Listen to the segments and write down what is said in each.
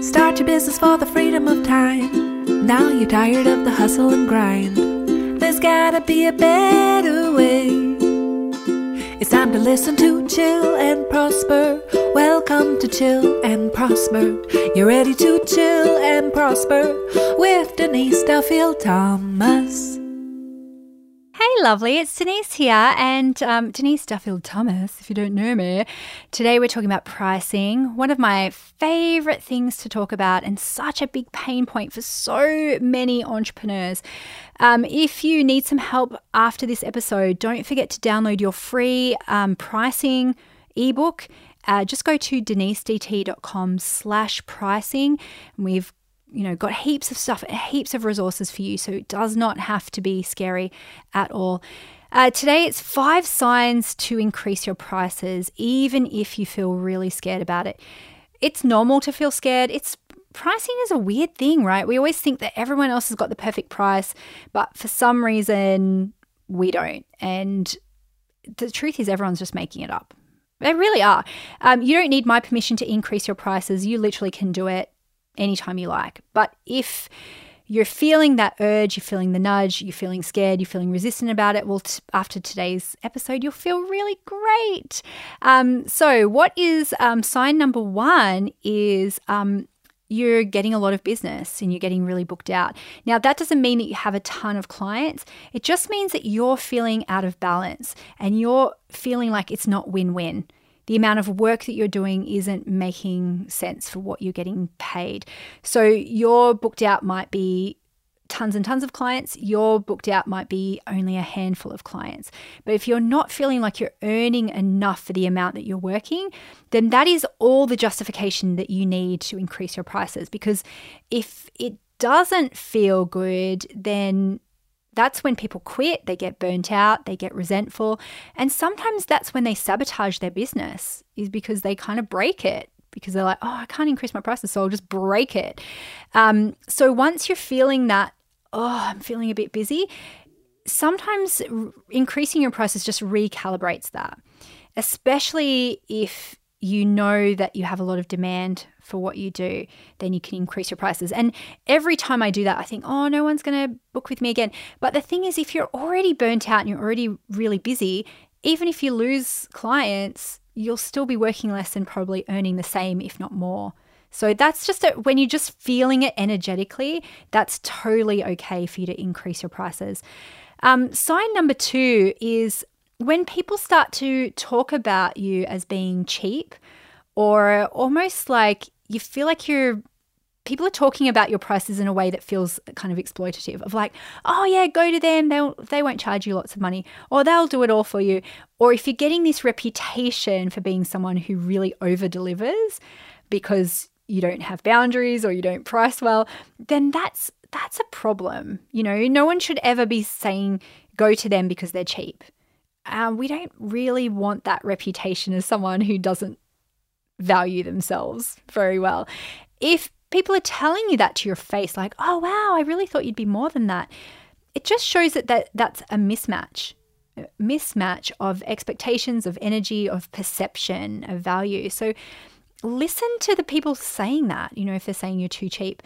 Start your business for the freedom of time. Now you're tired of the hustle and grind. There's gotta be a better way. It's time to listen to Chill and Prosper. Welcome to Chill and Prosper. You're ready to chill and prosper with Denise Duffield Thomas. Hey, lovely. It's Denise here, and um, Denise Duffield Thomas, if you don't know me. Today, we're talking about pricing, one of my favorite things to talk about, and such a big pain point for so many entrepreneurs. Um, if you need some help after this episode, don't forget to download your free um, pricing ebook. Uh, just go to denisedt.com slash pricing. We've you know, got heaps of stuff, heaps of resources for you. So it does not have to be scary at all. Uh, today, it's five signs to increase your prices, even if you feel really scared about it. It's normal to feel scared. It's pricing is a weird thing, right? We always think that everyone else has got the perfect price, but for some reason, we don't. And the truth is, everyone's just making it up. They really are. Um, you don't need my permission to increase your prices. You literally can do it anytime you like. But if you're feeling that urge, you're feeling the nudge, you're feeling scared, you're feeling resistant about it, well, t- after today's episode, you'll feel really great. Um, so, what is um, sign number one is um, you're getting a lot of business and you're getting really booked out. Now, that doesn't mean that you have a ton of clients. It just means that you're feeling out of balance and you're feeling like it's not win win the amount of work that you're doing isn't making sense for what you're getting paid. So your booked out might be tons and tons of clients, your booked out might be only a handful of clients. But if you're not feeling like you're earning enough for the amount that you're working, then that is all the justification that you need to increase your prices. Because if it doesn't feel good, then that's when people quit, they get burnt out, they get resentful. And sometimes that's when they sabotage their business, is because they kind of break it because they're like, oh, I can't increase my prices, so I'll just break it. Um, so once you're feeling that, oh, I'm feeling a bit busy, sometimes increasing your prices just recalibrates that, especially if you know that you have a lot of demand for what you do, then you can increase your prices. And every time I do that, I think, oh, no one's going to book with me again. But the thing is, if you're already burnt out and you're already really busy, even if you lose clients, you'll still be working less and probably earning the same, if not more. So that's just a, when you're just feeling it energetically, that's totally okay for you to increase your prices. Um, sign number two is when people start to talk about you as being cheap or almost like you feel like you're people are talking about your prices in a way that feels kind of exploitative of like oh yeah go to them. They'll they won't charge you lots of money or they'll do it all for you. Or if you're getting this reputation for being someone who really over delivers because you don't have boundaries or you don't price well then that's that's a problem you know? No one should ever be saying go to them because they're cheap. Um, we don't really want that reputation as someone who doesn't value themselves very well. If people are telling you that to your face, like, oh, wow, I really thought you'd be more than that, it just shows that, that that's a mismatch. A mismatch of expectations, of energy, of perception, of value. So listen to the people saying that, you know, if they're saying you're too cheap.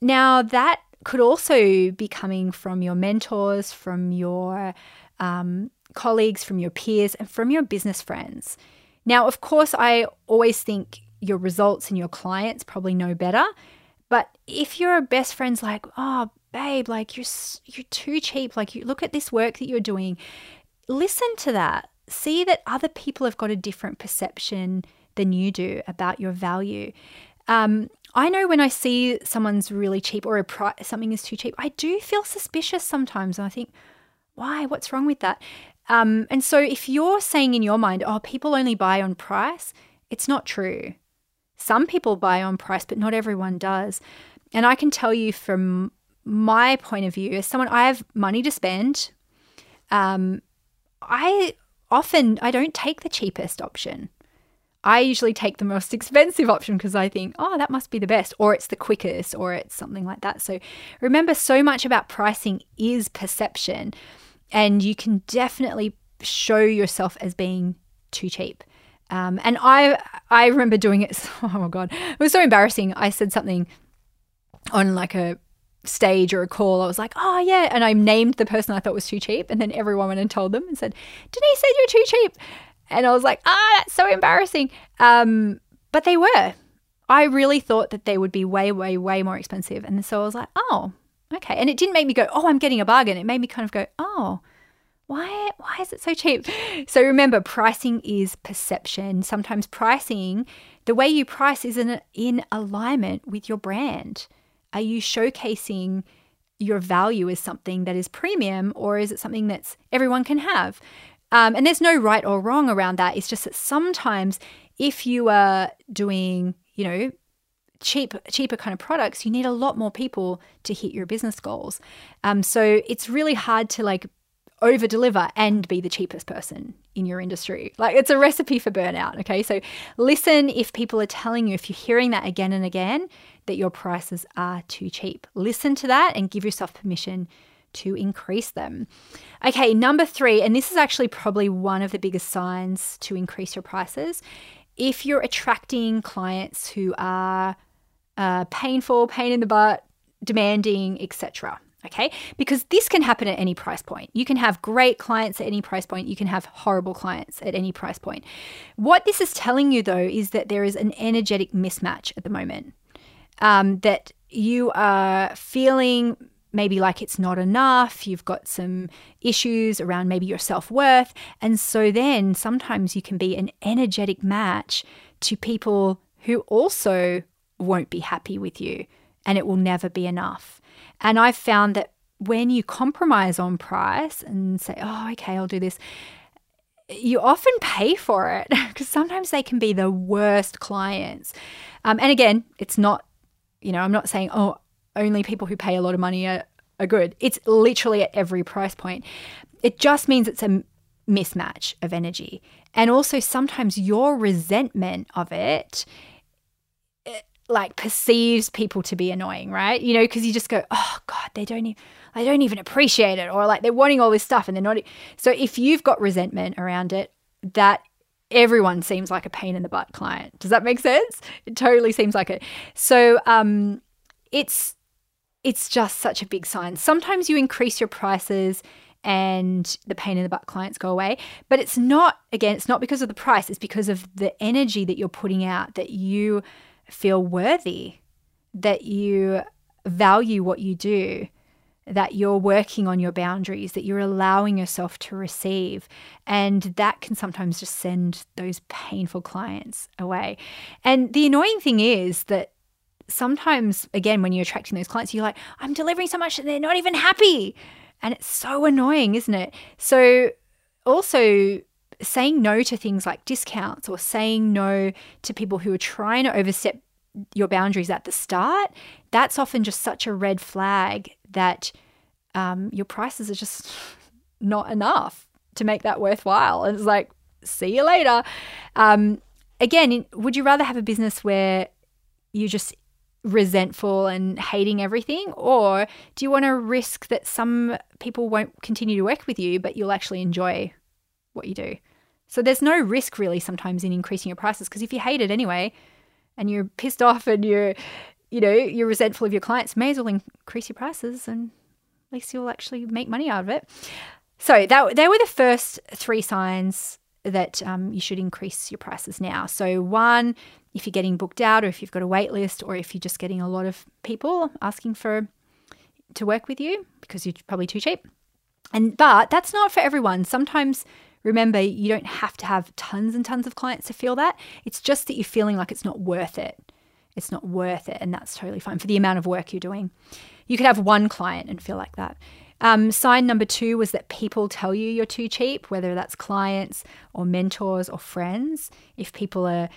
Now, that could also be coming from your mentors, from your um, colleagues, from your peers, and from your business friends. Now, of course, I always think your results and your clients probably know better. But if your best friend's like, oh, babe, like you're you're too cheap. Like you look at this work that you're doing. Listen to that. See that other people have got a different perception than you do about your value. Um, I know when I see someone's really cheap or a pri- something is too cheap, I do feel suspicious sometimes. and I think, why? What's wrong with that? Um, and so if you're saying in your mind, oh, people only buy on price, it's not true. Some people buy on price, but not everyone does. And I can tell you from my point of view, as someone I have money to spend, um, I often I don't take the cheapest option. I usually take the most expensive option because I think, oh, that must be the best, or it's the quickest, or it's something like that. So remember, so much about pricing is perception. And you can definitely show yourself as being too cheap. Um, and I I remember doing it. Oh my god, it was so embarrassing. I said something on like a stage or a call. I was like, oh yeah, and I named the person I thought was too cheap, and then everyone went and told them and said, Denise said you're too cheap, and I was like, ah, that's so embarrassing. Um, but they were. I really thought that they would be way, way, way more expensive, and so I was like, oh, okay. And it didn't make me go, oh, I'm getting a bargain. It made me kind of go, oh why why is it so cheap? So remember pricing is perception. Sometimes pricing, the way you price is in, in alignment with your brand. Are you showcasing your value as something that is premium or is it something that's everyone can have? Um, and there's no right or wrong around that. It's just that sometimes if you are doing, you know, cheap cheaper kind of products you need a lot more people to hit your business goals um, so it's really hard to like over deliver and be the cheapest person in your industry. Like it's a recipe for burnout. Okay. So listen if people are telling you, if you're hearing that again and again, that your prices are too cheap. Listen to that and give yourself permission to increase them. Okay. Number three, and this is actually probably one of the biggest signs to increase your prices. If you're attracting clients who are uh, painful, pain in the butt, demanding, etc okay? Because this can happen at any price point. You can have great clients at any price point, you can have horrible clients at any price point. What this is telling you, though, is that there is an energetic mismatch at the moment, um, that you are feeling maybe like it's not enough, you've got some issues around maybe your self worth. And so then sometimes you can be an energetic match to people who also won't be happy with you and it will never be enough. And I've found that when you compromise on price and say, oh, okay, I'll do this, you often pay for it because sometimes they can be the worst clients. Um, and again, it's not, you know, I'm not saying, oh, only people who pay a lot of money are, are good. It's literally at every price point. It just means it's a mismatch of energy. And also, sometimes your resentment of it like perceives people to be annoying, right? You know, because you just go, oh God, they don't even, they don't even appreciate it, or like they're wanting all this stuff and they're not. So if you've got resentment around it, that everyone seems like a pain in the butt client. Does that make sense? It totally seems like it. So um, it's it's just such a big sign. Sometimes you increase your prices and the pain in the butt clients go away. But it's not, again, it's not because of the price, it's because of the energy that you're putting out that you feel worthy, that you value what you do, that you're working on your boundaries, that you're allowing yourself to receive. And that can sometimes just send those painful clients away. And the annoying thing is that sometimes, again, when you're attracting those clients, you're like, I'm delivering so much and they're not even happy. And it's so annoying, isn't it? So, also, saying no to things like discounts or saying no to people who are trying to overstep your boundaries at the start, that's often just such a red flag that um, your prices are just not enough to make that worthwhile. And it's like, see you later. Um, again, would you rather have a business where you're just resentful and hating everything? Or do you want to risk that some people won't continue to work with you, but you'll actually enjoy what you do? So there's no risk really sometimes in increasing your prices because if you hate it anyway and you're pissed off and you're, you know, you're resentful of your clients, may as well increase your prices and at least you'll actually make money out of it. So that they were the first three signs that um, you should increase your prices now. So one, if you're getting booked out, or if you've got a wait list, or if you're just getting a lot of people asking for to work with you because you're probably too cheap. And but that's not for everyone. Sometimes Remember, you don't have to have tons and tons of clients to feel that. It's just that you're feeling like it's not worth it. It's not worth it. And that's totally fine for the amount of work you're doing. You could have one client and feel like that. Um, sign number two was that people tell you you're too cheap, whether that's clients or mentors or friends. If people are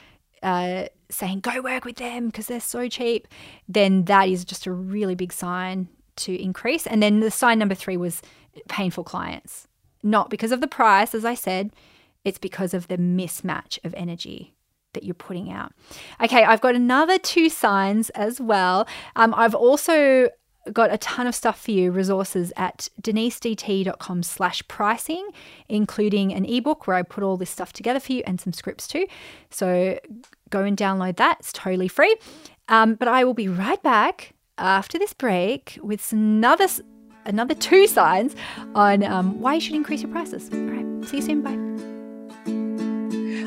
uh, saying, go work with them because they're so cheap, then that is just a really big sign to increase. And then the sign number three was painful clients not because of the price, as I said, it's because of the mismatch of energy that you're putting out. Okay, I've got another two signs as well. Um, I've also got a ton of stuff for you, resources at denisedt.com slash pricing, including an ebook where I put all this stuff together for you and some scripts too. So go and download that. It's totally free. Um, but I will be right back after this break with another another two signs on um, why you should increase your prices. All right, see you soon. Bye.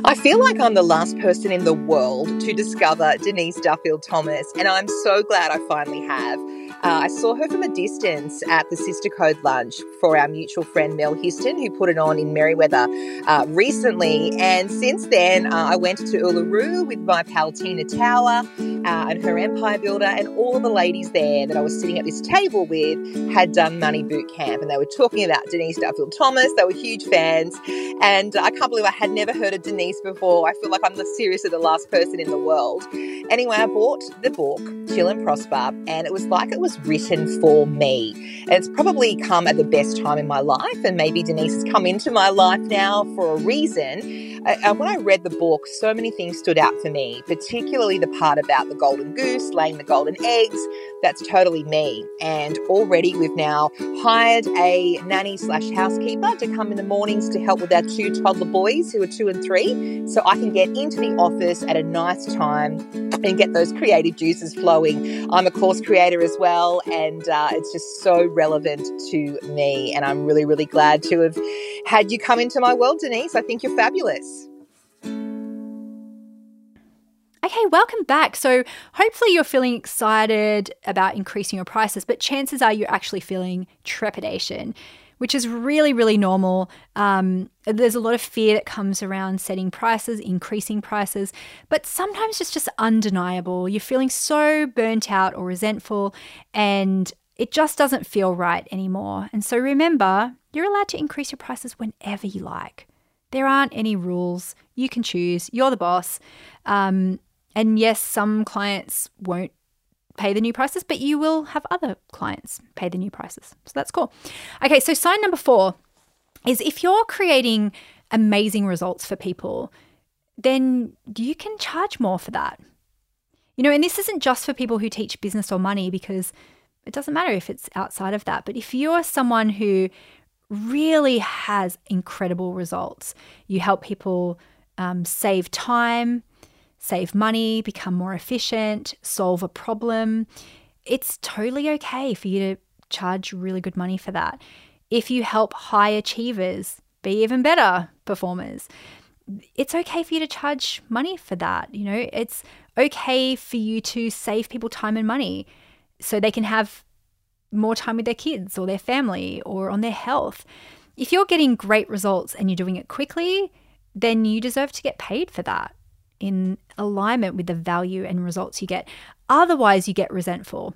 I feel like I'm the last person in the world to discover Denise Duffield Thomas, and I'm so glad I finally have. Uh, I saw her from a distance at the Sister Code lunch for our mutual friend Mel Houston, who put it on in Merewether uh, recently. And since then, uh, I went to Uluru with my pal Tina Tower uh, and her Empire Builder, and all the ladies there that I was sitting at this table with had done Money Boot Camp, and they were talking about Denise Duffield Thomas. They were huge fans, and I can't believe I had never heard of Denise before. I feel like I'm the seriously the last person in the world. Anyway, I bought the book Chill and Prosper, and it was like it was was written for me. It's probably come at the best time in my life, and maybe Denise has come into my life now for a reason. And when I read the book, so many things stood out for me, particularly the part about the golden goose laying the golden eggs. That's totally me. And already we've now hired a nanny slash housekeeper to come in the mornings to help with our two toddler boys who are two and three. So I can get into the office at a nice time and get those creative juices flowing. I'm a course creator as well, and uh, it's just so relevant to me. And I'm really, really glad to have had you come into my world, Denise. I think you're fabulous. Okay, welcome back. So, hopefully, you're feeling excited about increasing your prices, but chances are you're actually feeling trepidation, which is really, really normal. Um, there's a lot of fear that comes around setting prices, increasing prices, but sometimes it's just undeniable. You're feeling so burnt out or resentful, and it just doesn't feel right anymore. And so, remember, you're allowed to increase your prices whenever you like. There aren't any rules. You can choose. You're the boss. Um, and yes, some clients won't pay the new prices, but you will have other clients pay the new prices. So that's cool. Okay, so sign number four is if you're creating amazing results for people, then you can charge more for that. You know, and this isn't just for people who teach business or money because it doesn't matter if it's outside of that. But if you're someone who really has incredible results, you help people um, save time, save money, become more efficient, solve a problem, it's totally okay for you to charge really good money for that. If you help high achievers be even better performers, it's okay for you to charge money for that. You know, it's okay for you to save people time and money so they can have more time with their kids or their family or on their health. If you're getting great results and you're doing it quickly, then you deserve to get paid for that in alignment with the value and results you get. Otherwise, you get resentful.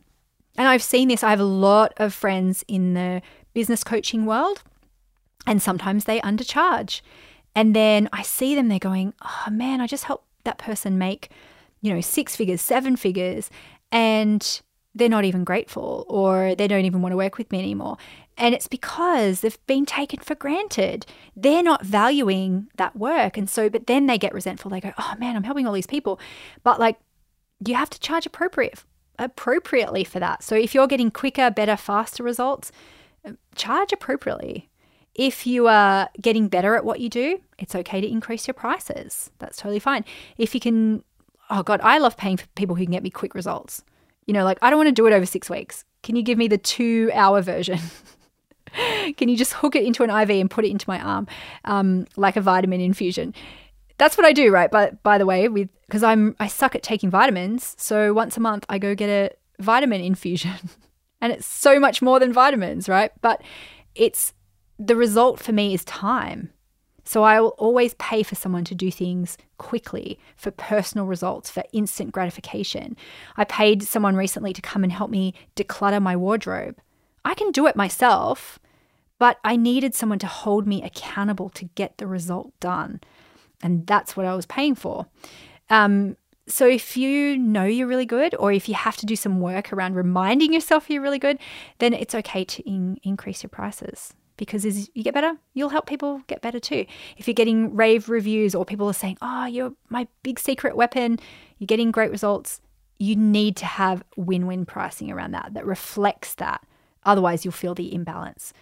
And I've seen this. I have a lot of friends in the business coaching world, and sometimes they undercharge. And then I see them, they're going, oh man, I just helped that person make, you know, six figures, seven figures, and they're not even grateful or they don't even want to work with me anymore. And it's because they've been taken for granted. They're not valuing that work. And so, but then they get resentful. They go, oh man, I'm helping all these people. But like, you have to charge appropriate appropriately for that. So if you're getting quicker, better, faster results, charge appropriately. If you are getting better at what you do, it's okay to increase your prices. That's totally fine. If you can, oh God, I love paying for people who can get me quick results. You know, like I don't want to do it over six weeks. Can you give me the two hour version? Can you just hook it into an IV and put it into my arm um, like a vitamin infusion? That's what I do, right? But by the way, with because I'm I suck at taking vitamins, so once a month I go get a vitamin infusion, and it's so much more than vitamins, right? But it's the result for me is time. So I will always pay for someone to do things quickly for personal results, for instant gratification. I paid someone recently to come and help me declutter my wardrobe. I can do it myself, but I needed someone to hold me accountable to get the result done. And that's what I was paying for. Um, so if you know you're really good, or if you have to do some work around reminding yourself you're really good, then it's okay to in- increase your prices because as you get better, you'll help people get better too. If you're getting rave reviews or people are saying, "Oh, you're my big secret weapon," you're getting great results. you need to have win win pricing around that that reflects that. Otherwise, you'll feel the imbalance.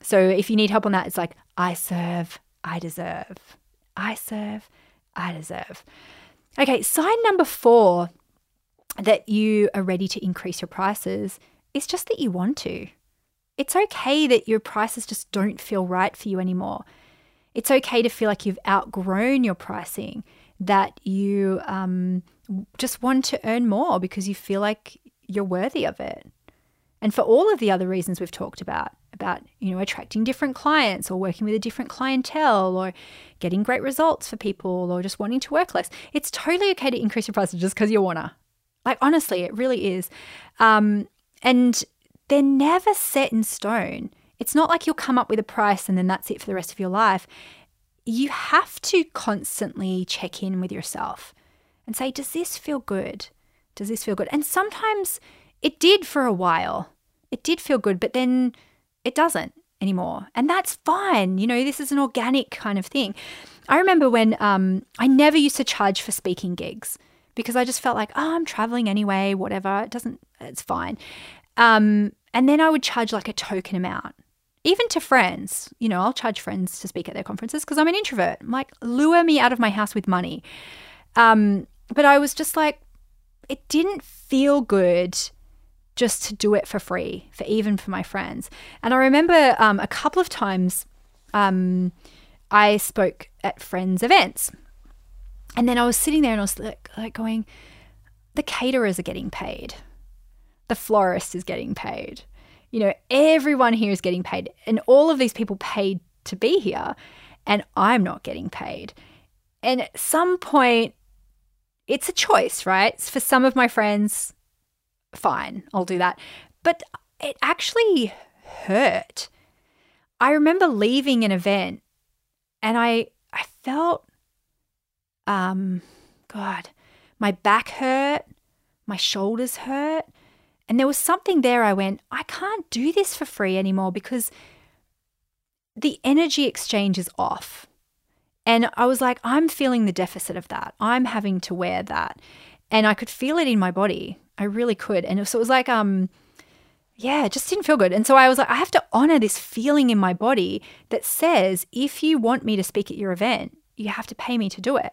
So if you need help on that, it's like, I serve, I deserve. I serve, I deserve. Okay, sign number four that you are ready to increase your prices is just that you want to. It's okay that your prices just don't feel right for you anymore. It's okay to feel like you've outgrown your pricing, that you um, just want to earn more because you feel like you're worthy of it. And for all of the other reasons we've talked about, about you know attracting different clients or working with a different clientele or getting great results for people or just wanting to work less, it's totally okay to increase your prices just because you wanna. Like honestly, it really is. Um, and they're never set in stone. It's not like you'll come up with a price and then that's it for the rest of your life. You have to constantly check in with yourself and say, does this feel good? Does this feel good? And sometimes it did for a while. It did feel good, but then it doesn't anymore. And that's fine. You know, this is an organic kind of thing. I remember when um, I never used to charge for speaking gigs because I just felt like, oh, I'm traveling anyway, whatever. It doesn't, it's fine. Um, and then I would charge like a token amount, even to friends. You know, I'll charge friends to speak at their conferences because I'm an introvert. I'm like, lure me out of my house with money. Um, but I was just like, it didn't feel good just to do it for free, for even for my friends. And I remember um, a couple of times um, I spoke at friends' events. And then I was sitting there and I was like, like going, the caterers are getting paid the florist is getting paid. You know, everyone here is getting paid, and all of these people paid to be here, and I'm not getting paid. And at some point, it's a choice, right? For some of my friends, fine, I'll do that. But it actually hurt. I remember leaving an event and I I felt um god, my back hurt, my shoulders hurt, and there was something there I went, I can't do this for free anymore because the energy exchange is off. And I was like, I'm feeling the deficit of that. I'm having to wear that. And I could feel it in my body. I really could. And so it was like, um, yeah, it just didn't feel good. And so I was like, I have to honor this feeling in my body that says, if you want me to speak at your event, you have to pay me to do it,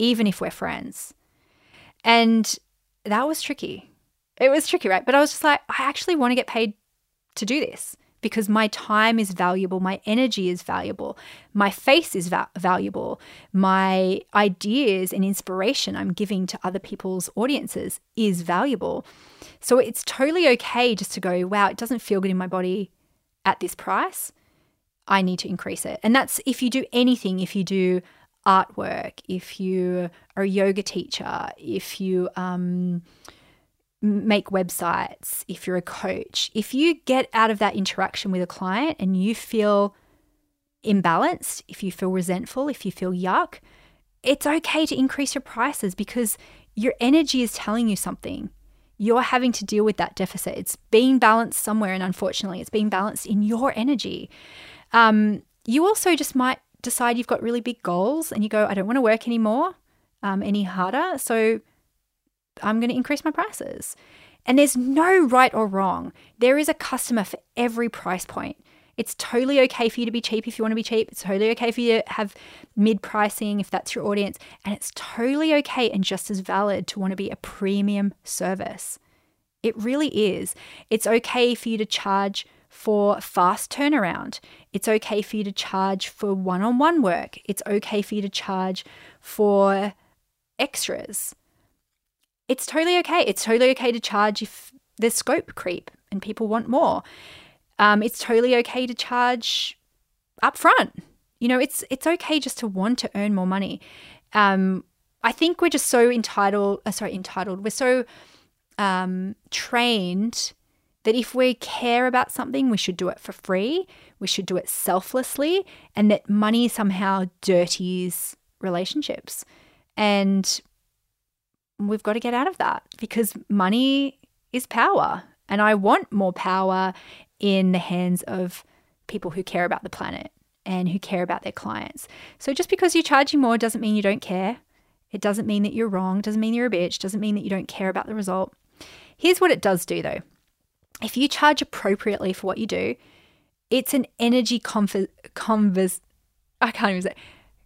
even if we're friends. And that was tricky it was tricky, right? But I was just like, I actually want to get paid to do this because my time is valuable, my energy is valuable, my face is va- valuable, my ideas and inspiration I'm giving to other people's audiences is valuable. So it's totally okay just to go, wow, it doesn't feel good in my body at this price. I need to increase it. And that's if you do anything, if you do artwork, if you are a yoga teacher, if you, um, make websites, if you're a coach, if you get out of that interaction with a client and you feel imbalanced, if you feel resentful, if you feel yuck, it's okay to increase your prices because your energy is telling you something. You're having to deal with that deficit. It's being balanced somewhere, and unfortunately, it's being balanced in your energy. Um, you also just might decide you've got really big goals and you go, I don't want to work anymore, um, any harder. So I'm going to increase my prices. And there's no right or wrong. There is a customer for every price point. It's totally okay for you to be cheap if you want to be cheap. It's totally okay for you to have mid pricing if that's your audience. And it's totally okay and just as valid to want to be a premium service. It really is. It's okay for you to charge for fast turnaround. It's okay for you to charge for one on one work. It's okay for you to charge for extras it's totally okay. It's totally okay to charge if there's scope creep and people want more. Um, it's totally okay to charge upfront. You know, it's it's okay just to want to earn more money. Um, I think we're just so entitled. Uh, sorry, entitled. We're so um, trained that if we care about something, we should do it for free. We should do it selflessly, and that money somehow dirties relationships. And we've got to get out of that because money is power. And I want more power in the hands of people who care about the planet and who care about their clients. So just because you're charging more doesn't mean you don't care. It doesn't mean that you're wrong, doesn't mean you're a bitch, doesn't mean that you don't care about the result. Here's what it does do though. If you charge appropriately for what you do, it's an energy conv- convers I can't even say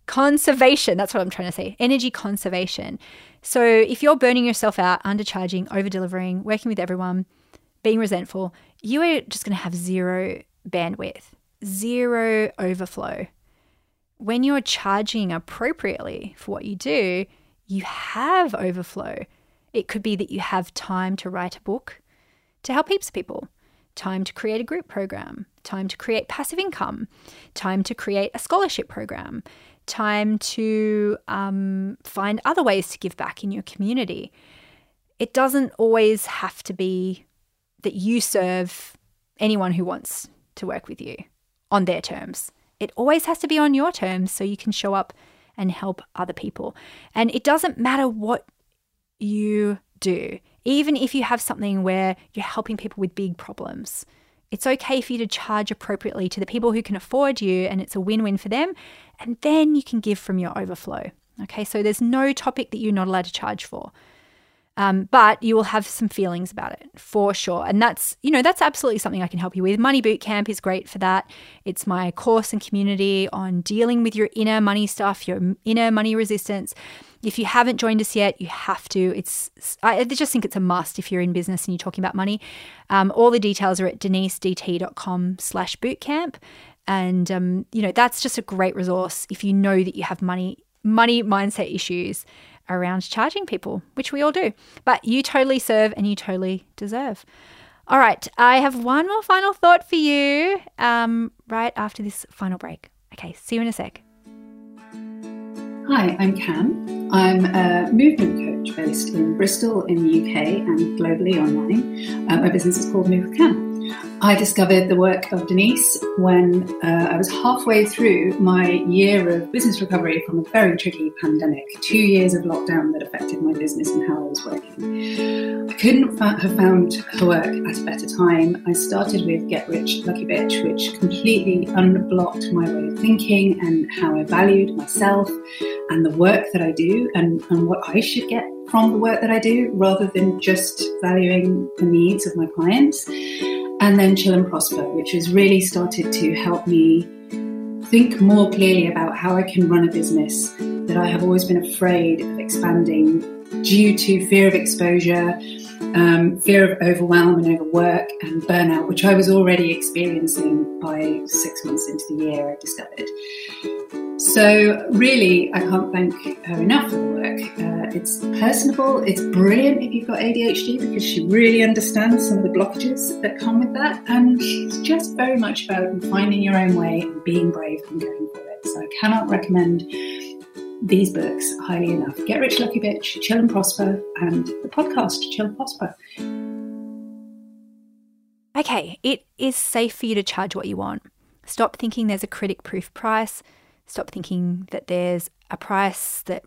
conservation. That's what I'm trying to say. Energy conservation. So if you're burning yourself out, undercharging, over delivering, working with everyone, being resentful, you are just going to have zero bandwidth, zero overflow. When you're charging appropriately for what you do, you have overflow. It could be that you have time to write a book to help heaps of people, time to create a group program, time to create passive income, time to create a scholarship program, time to um, find other ways to give back in your community. It doesn't always have to be that you serve anyone who wants to work with you on their terms. It always has to be on your terms so you can show up and help other people. And it doesn't matter what you do, even if you have something where you're helping people with big problems. It's okay for you to charge appropriately to the people who can afford you, and it's a win win for them. And then you can give from your overflow. Okay, so there's no topic that you're not allowed to charge for. Um, but you will have some feelings about it for sure. And that's, you know, that's absolutely something I can help you with. Money Boot Camp is great for that. It's my course and community on dealing with your inner money stuff, your inner money resistance. If you haven't joined us yet, you have to. It's I just think it's a must if you're in business and you're talking about money. Um, all the details are at denisedt.com slash bootcamp. And, um, you know, that's just a great resource if you know that you have money, money mindset issues around charging people, which we all do. But you totally serve and you totally deserve. All right, I have one more final thought for you um, right after this final break. Okay, see you in a sec. Hi, I'm Cam. I'm a movement coach based in Bristol in the UK and globally online. Uh, my business is called Move with Cam. I discovered the work of Denise when uh, I was halfway through my year of business recovery from a very tricky pandemic, two years of lockdown that affected my business and how I was working. I couldn't fa- have found her work at a better time. I started with Get Rich Lucky Bitch, which completely unblocked my way of thinking and how I valued myself and the work that I do and, and what I should get from the work that I do rather than just valuing the needs of my clients. And then Chill and Prosper, which has really started to help me think more clearly about how I can run a business that I have always been afraid of expanding due to fear of exposure, um, fear of overwhelm and overwork and burnout, which I was already experiencing by six months into the year, I discovered. So, really, I can't thank her enough for the work. Uh, it's personable, it's brilliant if you've got ADHD because she really understands some of the blockages that come with that. And she's just very much about finding your own way and being brave and going for it. So, I cannot recommend these books highly enough Get Rich Lucky Bitch, Chill and Prosper, and the podcast Chill and Prosper. Okay, it is safe for you to charge what you want. Stop thinking there's a critic proof price. Stop thinking that there's a price that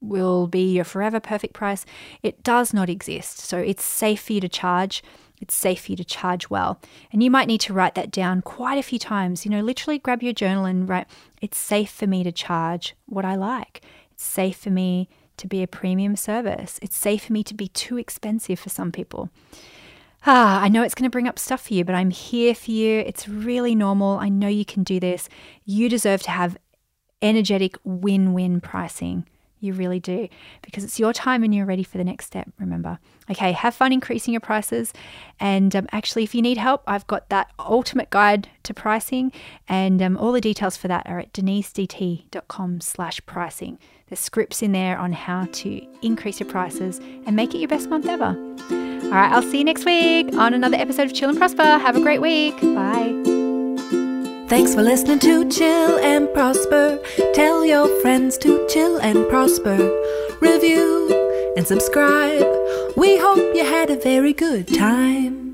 will be your forever perfect price. It does not exist. So it's safe for you to charge. It's safe for you to charge well. And you might need to write that down quite a few times. You know, literally grab your journal and write, it's safe for me to charge what I like. It's safe for me to be a premium service. It's safe for me to be too expensive for some people. Ah, I know it's going to bring up stuff for you, but I'm here for you. It's really normal. I know you can do this. You deserve to have energetic win win pricing. You really do, because it's your time and you're ready for the next step, remember. Okay, have fun increasing your prices. And um, actually, if you need help, I've got that ultimate guide to pricing, and um, all the details for that are at denisedt.com slash pricing. There's scripts in there on how to increase your prices and make it your best month ever. All right, I'll see you next week on another episode of Chill and Prosper. Have a great week. Bye. Thanks for listening to Chill and Prosper. Tell your friends to chill and prosper. Review and subscribe. We hope you had a very good time.